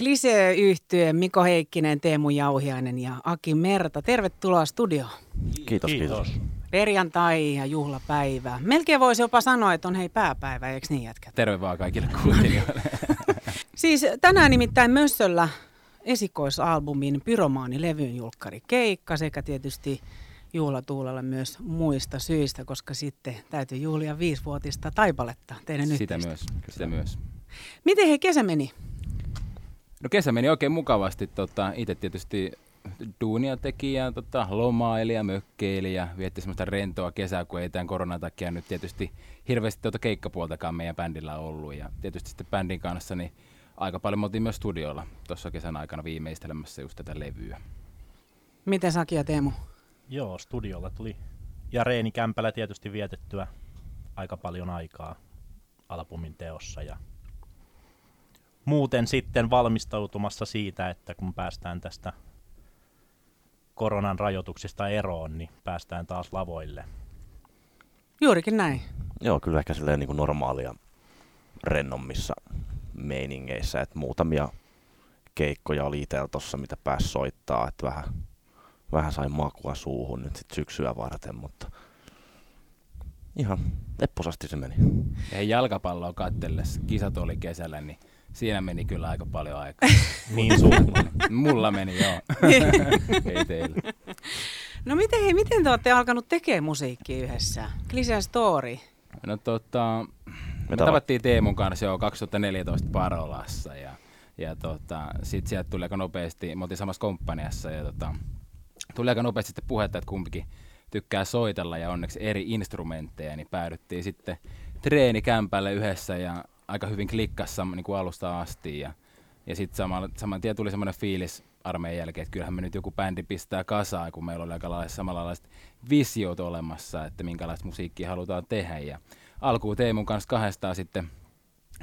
Klisee yhtyeen Miko Heikkinen, Teemu Jauhiainen ja Aki Merta. Tervetuloa studioon. Kiitos, kiitos. kiitos. Perjantai ja juhlapäivä. Melkein voisi jopa sanoa, että on hei pääpäivä, eikö niin jätkät? Terve vaan kaikille kuuntelijoille. siis tänään nimittäin Mössöllä esikoisalbumin Pyromaani-levyn julkkari keikka sekä tietysti juhlatuulella myös muista syistä, koska sitten täytyy juhlia viisivuotista taipaletta teidän Sitä myös, sitä myös. Miten hei kesä meni? No kesä meni oikein mukavasti. Tota, Itse tietysti duunia teki ja tota, lomaili ja mökkeili ja vietti semmoista rentoa kesää, kun ei tämän koronan takia nyt tietysti hirveästi tuota keikkapuoltakaan meidän bändillä ollut. Ja tietysti sitten bändin kanssa niin aika paljon me oltiin myös studiolla tuossa kesän aikana viimeistelemässä just tätä levyä. Miten Saki ja Teemu? Joo, studiolla tuli ja Reeni Kämpälä tietysti vietettyä aika paljon aikaa albumin teossa ja muuten sitten valmistautumassa siitä, että kun päästään tästä koronan rajoituksista eroon, niin päästään taas lavoille. Juurikin näin. Joo, kyllä ehkä silleen niin kuin normaalia rennommissa meiningeissä, että muutamia keikkoja oli itsellä tossa, mitä pääsi soittaa, että vähän, vähän sain makua suuhun nyt sit syksyä varten, mutta ihan lepposasti se meni. Ja jalkapalloa katsellessa, kisat oli kesällä, niin Siinä meni kyllä aika paljon aikaa. niin sulla. Mulla meni, joo. Ei teillä. No miten, hei, miten te olette alkanut tekemään musiikkia yhdessä? Klisen Story. No tota, me tavattiin Teemun kanssa jo 2014 Parolassa ja, ja tota, sit sieltä tuli aika nopeasti, me oltiin samassa komppaniassa ja tota, tuli aika nopeasti sitten puhetta, että kumpikin tykkää soitella ja onneksi eri instrumentteja, niin päädyttiin sitten treenikämpälle yhdessä ja aika hyvin klikkassa niin kuin alusta asti ja, ja sitten saman, saman tien tuli semmoinen fiilis armeijan jälkeen, että kyllähän me nyt joku bändi pistää kasaan, kun meillä oli aika lailla samanlaiset visiot olemassa, että minkälaista musiikkia halutaan tehdä. Ja alkuun Teemun kanssa kahdestaan sitten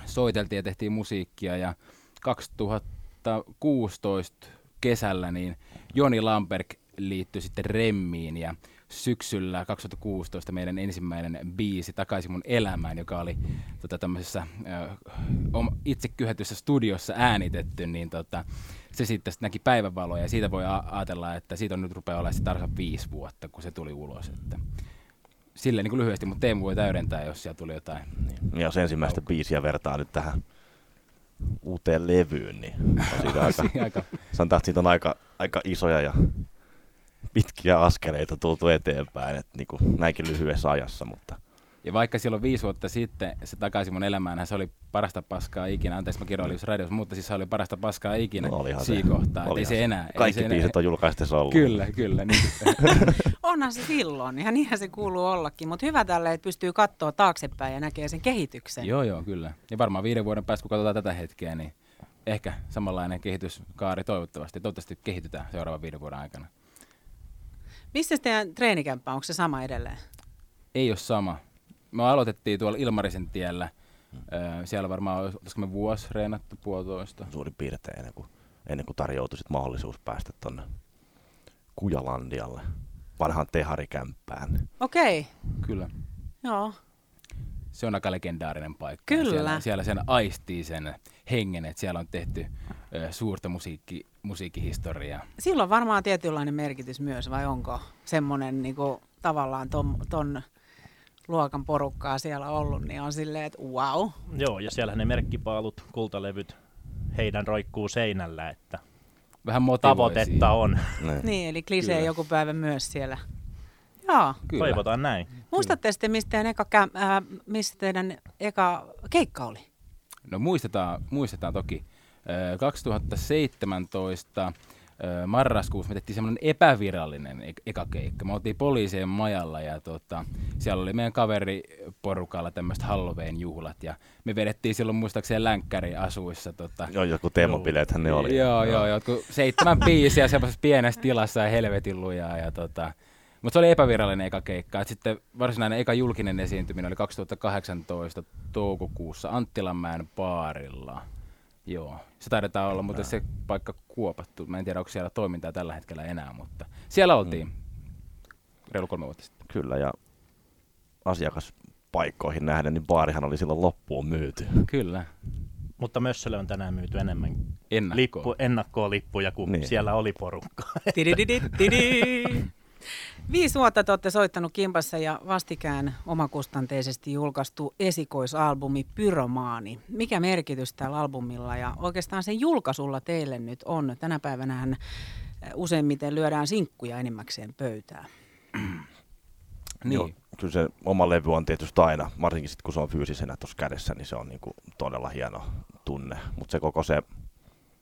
soiteltiin ja tehtiin musiikkia ja 2016 kesällä niin Joni Lamberg liittyi sitten Remmiin ja syksyllä 2016 meidän ensimmäinen biisi Takaisin mun elämään, joka oli tota, tämmöisessä äh, itse kyhätyssä studiossa äänitetty, niin tota, se sitten näki päivänvaloa ja siitä voi ajatella, että siitä on nyt rupeaa olla tarkkaan viisi vuotta, kun se tuli ulos. Että Sille niin kuin lyhyesti, mutta Teemu voi täydentää, jos siellä tuli jotain. Niin, jos ensimmäistä Aukko. biisiä vertaa nyt tähän uuteen levyyn, niin on siitä aika, aika... sanotaan, että siitä on aika, aika isoja ja pitkiä askeleita tultu eteenpäin, että niin kuin näinkin lyhyessä ajassa, mutta ja vaikka silloin viisi vuotta sitten se takaisin mun elämään, se oli parasta paskaa ikinä. Anteeksi, mä kirjoilin radios, mutta siis se oli parasta paskaa ikinä no, siinä kohtaa. Ei se enää. Kaikki ei se biisit enää. on julkaistessa ollut. Kyllä, kyllä. Niin Onhan se silloin, ja niinhän se kuuluu ollakin. Mutta hyvä tälle, että pystyy katsoa taaksepäin ja näkee sen kehityksen. Joo, joo, kyllä. Ja varmaan viiden vuoden päästä, kun katsotaan tätä hetkeä, niin ehkä samanlainen kehityskaari toivottavasti. Toivottavasti kehitytään seuraavan viiden vuoden aikana. Missä teidän treenikämppä, onko se sama edelleen? Ei ole sama. Me aloitettiin tuolla Ilmarisen tiellä. Öö, siellä varmaan olisiko me vuosi reenattu puolitoista. Suurin piirtein ennen kuin, ennen kuin tarjoutui sit mahdollisuus päästä tuonne Kujalandialle, vanhaan teharikämppään. Okei. Okay. Kyllä. Joo. Se on aika legendaarinen paikka. Kyllä. Siellä, siellä sen aistii sen hengen, että siellä on tehty suurta musiikki, musiikkihistoriaa. Sillä on varmaan tietynlainen merkitys myös, vai onko semmoinen niin kuin, tavallaan ton, ton luokan porukkaa siellä ollut, niin on silleen, että wow. Joo, ja siellä ne merkkipaalut, kultalevyt, heidän roikkuu seinällä, että Vähän tavoitetta on. niin, eli klisee joku päivä myös siellä. Joo. Kyllä. Toivotaan näin. Muistatte sitten, mistä teidän eka, äh, mistä teidän eka keikka oli? No muistetaan, muistetaan toki. 2017 marraskuussa me tehtiin semmoinen epävirallinen e- eka keikka. Me oltiin poliisien majalla ja tota, siellä oli meidän kaveriporukalla tämmöiset Halloween-juhlat ja me vedettiin silloin muistaakseni länkkäri asuissa. Tota, joo, joku teemabileethän ne oli. Joo, joo, jotkut seitsemän biisiä semmoisessa pienessä tilassa ja helvetin lujaa ja tota, mutta se oli epävirallinen eka keikka. Et sitten varsinainen eka julkinen esiintyminen oli 2018 toukokuussa Anttilanmäen baarilla. Joo, se taidetaan olla, mutta se paikka kuopattu. Mä en tiedä, onko siellä toimintaa tällä hetkellä enää, mutta siellä oltiin mm. reilu kolme vuotta sitten. Kyllä, ja asiakaspaikkoihin nähden, niin baarihan oli silloin loppuun myyty. Kyllä. Mutta Mössölle on tänään myyty enemmän ennakkoon, lippu, ennakkoon lippuja, kun niin. siellä oli porukka. Viisi vuotta te olette soittanut kimpassa ja vastikään omakustanteisesti julkaistu esikoisalbumi Pyromaani. Mikä merkitys tällä albumilla ja oikeastaan sen julkaisulla teille nyt on? Tänä päivänä useimmiten lyödään sinkkuja enimmäkseen pöytään. niin. Joo, kyllä se oma levy on tietysti aina, varsinkin sitten kun se on fyysisenä tuossa kädessä, niin se on niinku todella hieno tunne. Mutta se koko se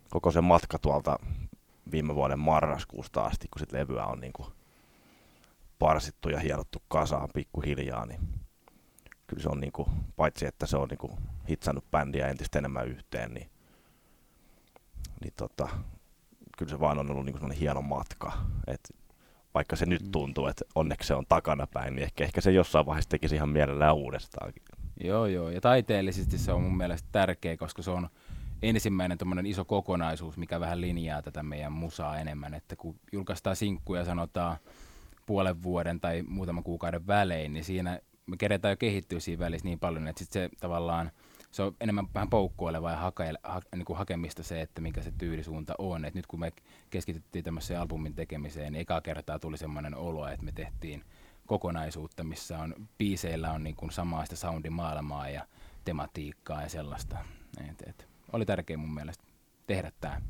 koko se matka tuolta viime vuoden marraskuusta asti, kun sit levyä on niinku parsittu ja hierottu kasaan pikkuhiljaa, niin kyllä se on niinku, paitsi että se on niinku hitsannut bändiä entistä enemmän yhteen, niin, niin tota, kyllä se vaan on ollut niinku hieno matka. Et vaikka se nyt mm. tuntuu, että onneksi se on takanapäin, niin ehkä, ehkä se jossain vaiheessa tekisi ihan mielellään uudestaankin. Joo, joo. Ja taiteellisesti se on mun mielestä tärkeä, koska se on ensimmäinen iso kokonaisuus, mikä vähän linjaa tätä meidän musaa enemmän. Että kun julkaistaan sinkkuja sanotaan puolen vuoden tai muutaman kuukauden välein, niin siinä me keretään jo kehittyä siinä välissä niin paljon, että sit se tavallaan se on enemmän vähän poukkoileva ja hake, ha, niin kuin hakemista se, että mikä se tyylisuunta on. Et nyt kun me keskityttiin tämmöiseen albumin tekemiseen, niin eka kertaa tuli semmoinen olo, että me tehtiin kokonaisuutta, missä on biiseillä on niin kuin samaista soundimaailmaa ja tematiikkaa ja sellaista. Et, et, oli tärkeä mun mielestä tehdä tämä.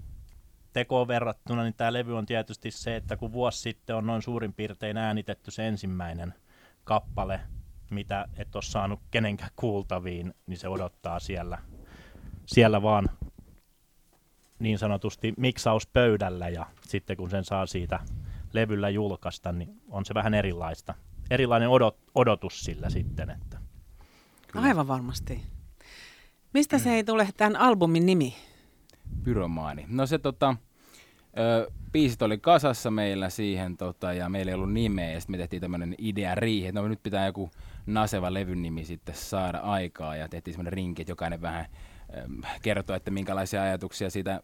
Tekoon verrattuna, niin tämä levy on tietysti se, että kun vuosi sitten on noin suurin piirtein äänitetty se ensimmäinen kappale, mitä et ole saanut kenenkään kuultaviin, niin se odottaa siellä, siellä vaan niin sanotusti miksauspöydällä ja sitten kun sen saa siitä levyllä julkaista, niin on se vähän erilaista. Erilainen odot, odotus sillä sitten. Että. Kyllä. Aivan varmasti. Mistä se ei tule tämän albumin nimi? Pyromaani. No se tota, ö, biisit oli kasassa meillä siihen tota, ja meillä ei ollut nimeä ja sitten me tehtiin tämmöinen idea riihi, että no nyt pitää joku naseva levyn nimi sitten saada aikaa ja tehtiin semmoinen rinki, että jokainen vähän ö, että minkälaisia ajatuksia siitä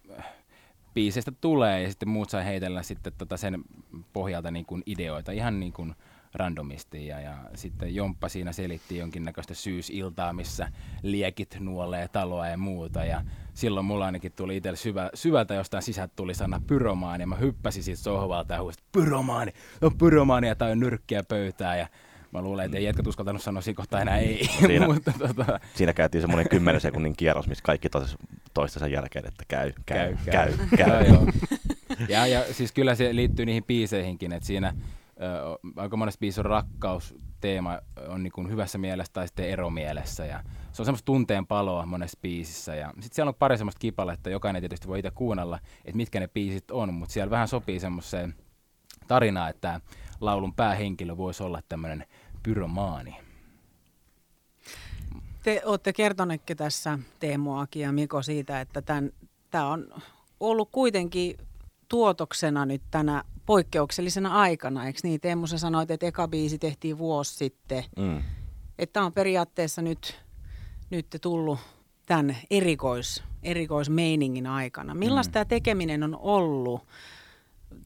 biisistä tulee ja sitten muut sai heitellä sitten tota sen pohjalta niin kuin ideoita ihan niin kuin randomisti ja, ja sitten Jomppa siinä selitti jonkinnäköistä syysiltaa, missä liekit nuolee taloa ja muuta ja silloin mulla ainakin tuli itselle syvä, syvältä jostain sisältä tuli sana pyromaani ja mä hyppäsin siitä sohvalta ja huusin, pyromaani, on pyromaani ja tai nyrkkiä pöytää ja Mä luulen, että ei jätkät uskaltanut sanoa siinä kohtaa enää ei. Siinä, Mutta, tota... siinä käytiin semmoinen 10 sekunnin kierros, missä kaikki tos, toistensa jälkeen, että käy, käy, käy, käy. käy. käy. ja, ja siis kyllä se liittyy niihin biiseihinkin, että siinä aika monessa biisissä on rakkausteema on niin kuin hyvässä mielessä tai sitten eromielessä. Ja se on semmoista tunteen paloa monessa biisissä. Ja sitten siellä on pari semmoista kipaletta, jokainen tietysti voi itse kuunnella, että mitkä ne biisit on, mutta siellä vähän sopii semmoiseen tarinaan, että laulun päähenkilö voisi olla tämmöinen pyromaani. Te olette kertoneetkin tässä Teemu Aki ja Miko siitä, että tämä on ollut kuitenkin tuotoksena nyt tänä poikkeuksellisena aikana, eikö niin? Teemu, sä sanoit, että eka biisi tehtiin vuosi sitten. Mm. Että on periaatteessa nyt, nyt tullut tämän erikois, erikoismeiningin aikana. Millaista mm. tämä tekeminen on ollut?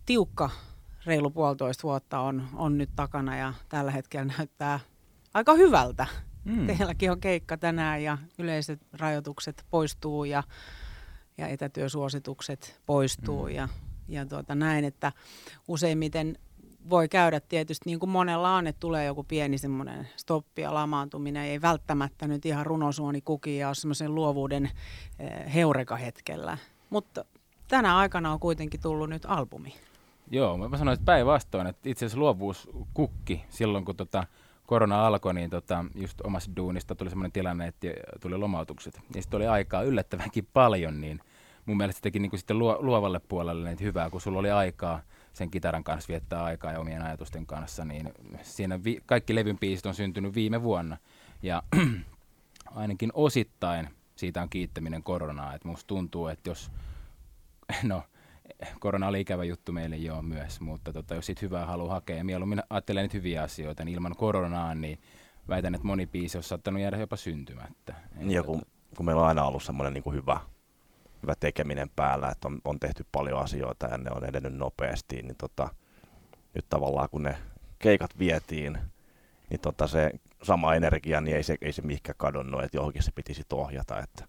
Tiukka reilu puolitoista vuotta on, on nyt takana ja tällä hetkellä näyttää aika hyvältä. Mm. Teilläkin on keikka tänään ja yleiset rajoitukset poistuu ja, ja etätyösuositukset poistuu mm. ja ja tuota näin, että useimmiten voi käydä tietysti niin kuin monella on, että tulee joku pieni semmoinen stoppi ja lamaantuminen, ei välttämättä nyt ihan runosuoni kuki ja ole semmoisen luovuuden eh, heureka hetkellä. Mutta tänä aikana on kuitenkin tullut nyt albumi. Joo, mä sanoin, että päinvastoin, että itse asiassa luovuus kukki silloin, kun tota korona alkoi, niin tota, just omassa duunista tuli semmoinen tilanne, että tuli lomautukset. Ja sitten oli aikaa yllättävänkin paljon, niin – mun mielestä teki niin kuin sitten luo, luovalle puolelle niin hyvää, kun sulla oli aikaa sen kitaran kanssa viettää aikaa ja omien ajatusten kanssa, niin siinä vi- kaikki levyn biisit on syntynyt viime vuonna. Ja ainakin osittain siitä on kiittäminen koronaa. Että musta tuntuu, että jos, no korona oli ikävä juttu meille joo myös, mutta tota, jos siitä hyvää haluaa hakea, ja mieluummin ajattelen nyt hyviä asioita, niin ilman koronaa, niin väitän, että moni biisi on saattanut jäädä jopa syntymättä. Ja kun, kun meillä on aina ollut semmoinen niin hyvä hyvä tekeminen päällä, että on, on tehty paljon asioita ja ne on edennyt nopeasti, niin tota, nyt tavallaan kun ne keikat vietiin, niin tota se sama energia, niin ei se, ei se mihinkään kadonnut, että johonkin se piti sitten ohjata, että,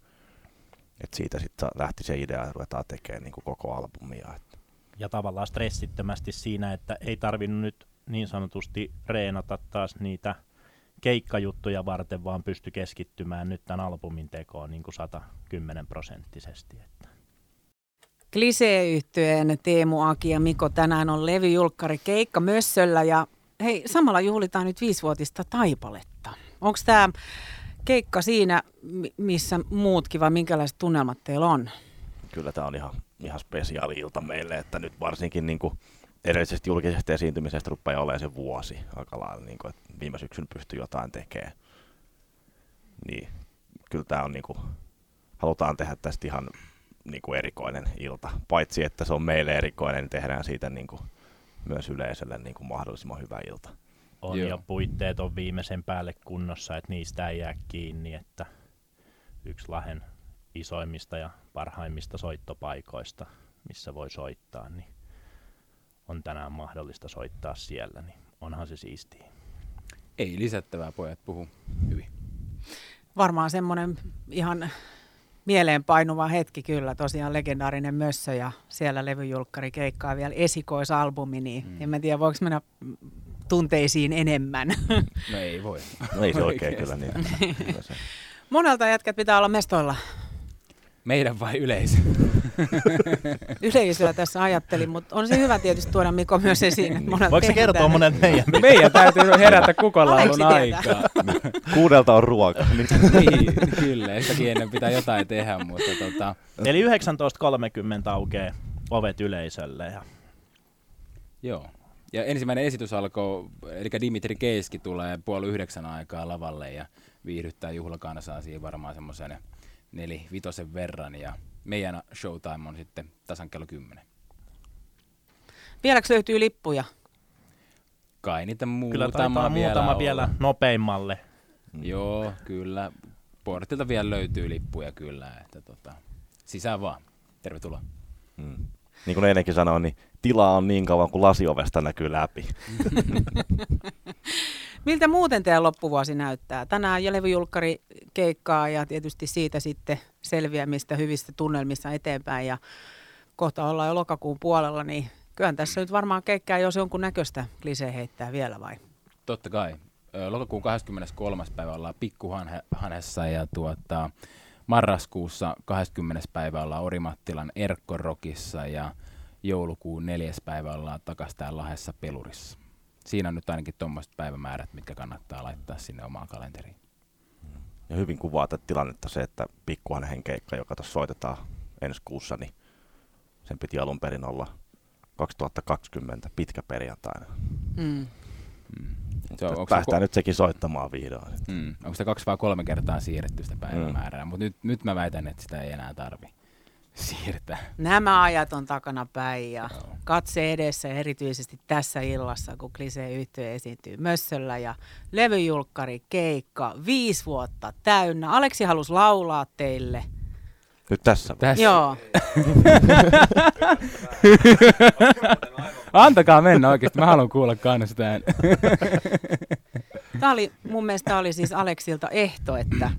Et siitä sitten lähti se idea, että ruvetaan tekemään niin kuin koko albumia. Että. Ja tavallaan stressittömästi siinä, että ei tarvinnut nyt niin sanotusti reenata taas niitä keikkajuttuja varten, vaan pysty keskittymään nyt tämän albumin tekoon niin kuin 110 prosenttisesti. Että. Klisee-yhtyeen Teemu Aki ja Miko tänään on levyjulkkari Keikka Mössöllä ja hei, samalla juhlitaan nyt viisivuotista taipaletta. Onko tämä keikka siinä, missä muutkin vai minkälaiset tunnelmat teillä on? Kyllä tämä on ihan, ihan spesiaali ilta meille, että nyt varsinkin niin kuin edellisestä julkisesta esiintymisestä rupeaa olemaan se vuosi aika lailla, niin kuin, että viime syksyn pystyy jotain tekemään. Niin, kyllä tämä on niin kuin, halutaan tehdä tästä ihan niin kuin erikoinen ilta. Paitsi, että se on meille erikoinen, niin tehdään siitä niin kuin, myös yleisölle niin kuin mahdollisimman hyvä ilta. On Joo. ja puitteet on viimeisen päälle kunnossa, että niistä ei jää kiinni, että yksi Lahen isoimmista ja parhaimmista soittopaikoista, missä voi soittaa, niin on tänään mahdollista soittaa siellä, niin onhan se siistiä. Ei lisättävää, pojat puhu hyvin. Varmaan semmoinen ihan mieleenpainuva hetki kyllä, tosiaan legendaarinen Mössö ja siellä levyjulkkari keikkaa vielä esikoisalbumi, niin mm. en mä tiedä voiko mennä tunteisiin enemmän. No ei voi. No ei se oikein kyllä niin. Monelta jätkät pitää olla mestoilla. Meidän vai yleisö? Yleisöä tässä ajattelin, mutta on se hyvä tietysti tuoda Miko myös esiin. Voiko se kertoa monet meidän? meidän täytyy herätä kukonlaulun aikaa. Kuudelta on ruoka. niin, kyllä. Sitäkin ennen pitää jotain tehdä. Mutta tota... Eli 19.30 aukeaa ovet yleisölle. Ja... Joo. Ja ensimmäinen esitys alkoi, eli Dimitri Keiski tulee puoli yhdeksän aikaa lavalle ja viihdyttää juhlakansaa siihen varmaan semmoisen neli vitosen verran. Ja meidän showtime on sitten tasan kello 10. Vieläkö löytyy lippuja? Kai niitä muutama, kyllä vielä, muutama vielä nopeimmalle. Joo, kyllä. Portilta vielä löytyy lippuja kyllä. Että tota, sisään vaan. Tervetuloa. Mm. Niin kuin ennenkin sanoin, niin tilaa on niin kauan kuin lasiovesta näkyy läpi. Miltä muuten teidän loppuvuosi näyttää? Tänään ja levyjulkkari keikkaa ja tietysti siitä sitten selviämistä hyvistä tunnelmissa eteenpäin ja kohta ollaan jo lokakuun puolella, niin kyllähän tässä nyt varmaan keikkää, jos jonkun näköistä klisee heittää vielä vai? Totta kai. Lokakuun 23. päivä ollaan Pikkuhanessa ja tuota, marraskuussa 20. päivä ollaan Orimattilan Erkkorokissa ja joulukuun neljäs päivä ollaan takaisin täällä Lahdessa Pelurissa. Siinä on nyt ainakin tuommoiset päivämäärät, mitkä kannattaa laittaa sinne omaan kalenteriin. Ja hyvin kuvaa tätä tilannetta se, että pikkuhanhen keikka, joka tuossa soitetaan ensi kuussa, niin sen piti alun perin olla 2020 pitkä perjantaina. Mm. Mm. Se on, päästään ko- nyt sekin soittamaan vihdoin. Mm. Onko sitä kaksi vai kolme kertaa siirretty sitä päivämäärää, mm. mutta nyt, nyt mä väitän, että sitä ei enää tarvi siirtää. Nämä ajat on takana päin ja no. katse edessä erityisesti tässä illassa, kun Klisee yhtyö esiintyy Mössöllä ja levyjulkkari keikka viisi vuotta täynnä. Aleksi halusi laulaa teille. Nyt tässä? Tässä. Joo. Antakaa mennä oikeasti, mä haluan kuulla kanssa tämän. Tämä oli, mun mielestä oli siis Aleksilta ehto, että,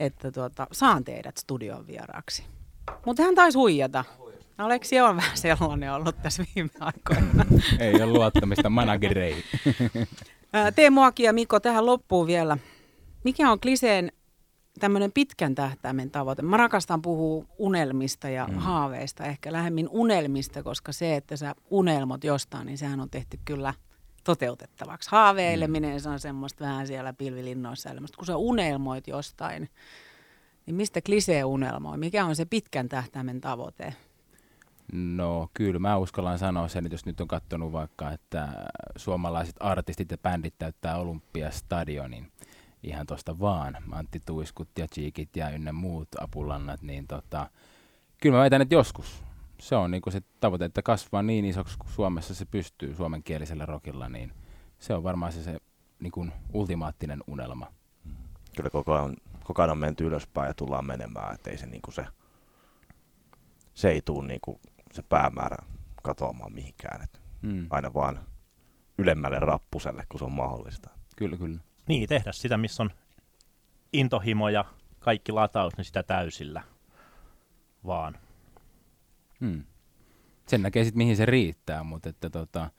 että tuota, saan teidät studion vieraaksi. Mutta hän taisi huijata. Aleksi on vähän sellainen ollut tässä viime aikoina. Ei ole luottamista managereihin. Teemu Aki ja Mikko, tähän loppuu vielä. Mikä on Kliseen tämmöinen pitkän tähtäimen tavoite? Mä rakastan puhua unelmista ja mm. haaveista, ehkä lähemmin unelmista, koska se, että sä unelmot jostain, niin sehän on tehty kyllä toteutettavaksi. Haaveileminen, mm. se on semmoista vähän siellä pilvilinnoissa elämästä. Kun sä unelmoit jostain, niin mistä klisee unelmoi? Mikä on se pitkän tähtäimen tavoite? No kyllä, mä uskallan sanoa sen, että jos nyt on katsonut vaikka, että suomalaiset artistit ja bändit täyttää Olympiastadionin ihan tuosta vaan, Antti Tuiskut ja Cheekit ja ynnä muut apulannat, niin tota, kyllä mä väitän, että joskus se on niinku se tavoite, että kasvaa niin isoksi kuin Suomessa se pystyy suomenkielisellä rokilla, niin se on varmaan se, se niinku ultimaattinen unelma. Kyllä koko ajan koko ajan on menty ylöspäin ja tullaan menemään, että ei se, niin kuin se, se ei tule niin kuin se päämäärä katoamaan mihinkään. Että mm. Aina vaan ylemmälle rappuselle, kun se on mahdollista. Kyllä, kyllä. Niin, tehdä sitä, missä on intohimo ja kaikki lataus, niin sitä täysillä vaan. Hmm. Sen näkee sitten, mihin se riittää, mutta että tota,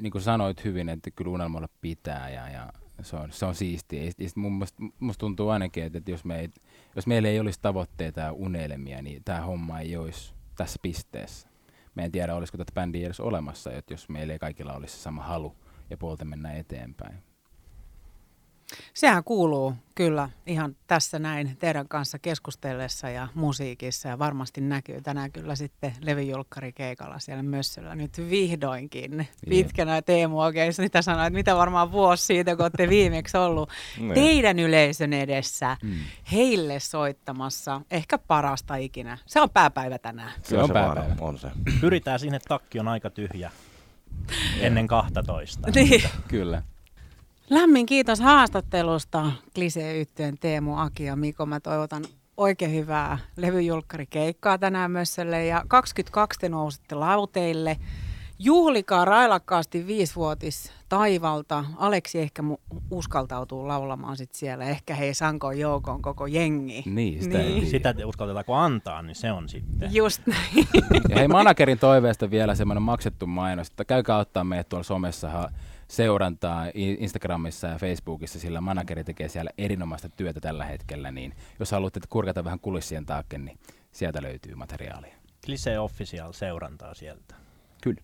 niin kuin sanoit hyvin, että kyllä unelmoilla pitää ja, ja se on, se on siistiä. Ja mun musta, musta tuntuu ainakin, että jos, me ei, jos meillä ei olisi tavoitteita ja unelmia, niin tämä homma ei olisi tässä pisteessä. Me en tiedä, olisiko tätä bändiä edes olemassa, että jos meillä ei kaikilla olisi sama halu ja puolta mennä eteenpäin. Sehän kuuluu kyllä ihan tässä näin teidän kanssa keskustellessa ja musiikissa ja varmasti näkyy tänään kyllä sitten keikalla siellä Mössöllä nyt vihdoinkin. Yeah. Pitkänä Teemu oikein sitä sanoi, että mitä varmaan vuosi siitä, kun olette viimeksi ollut no. teidän yleisön edessä mm. heille soittamassa. Ehkä parasta ikinä. Se on pääpäivä tänään. Se on, pääpäivä. On se. Pyritään sinne, takki on aika tyhjä ennen 12. niin. Kyllä. Lämmin kiitos haastattelusta Klisee Yhtyön Teemu, Aki ja Miko. Mä toivotan oikein hyvää levyjulkkarikeikkaa tänään Mössölle ja 22 te nousitte lauteille. Juhlikaa railakkaasti viisivuotis taivalta. Aleksi ehkä mu- uskaltautuu laulamaan sit siellä. Ehkä hei Sanko joukon koko jengi. Niin, sitä, niin. sitä uskaltetaanko antaa, niin se on sitten. Just näin. Ja hei managerin toiveesta vielä semmoinen maksettu mainos, että käykää ottaa meidät tuolla somessa seurantaa Instagramissa ja Facebookissa, sillä manageri tekee siellä erinomaista työtä tällä hetkellä, niin jos haluatte kurkata vähän kulissien taakken, niin sieltä löytyy materiaalia. Klise Official seurantaa sieltä. Kyllä.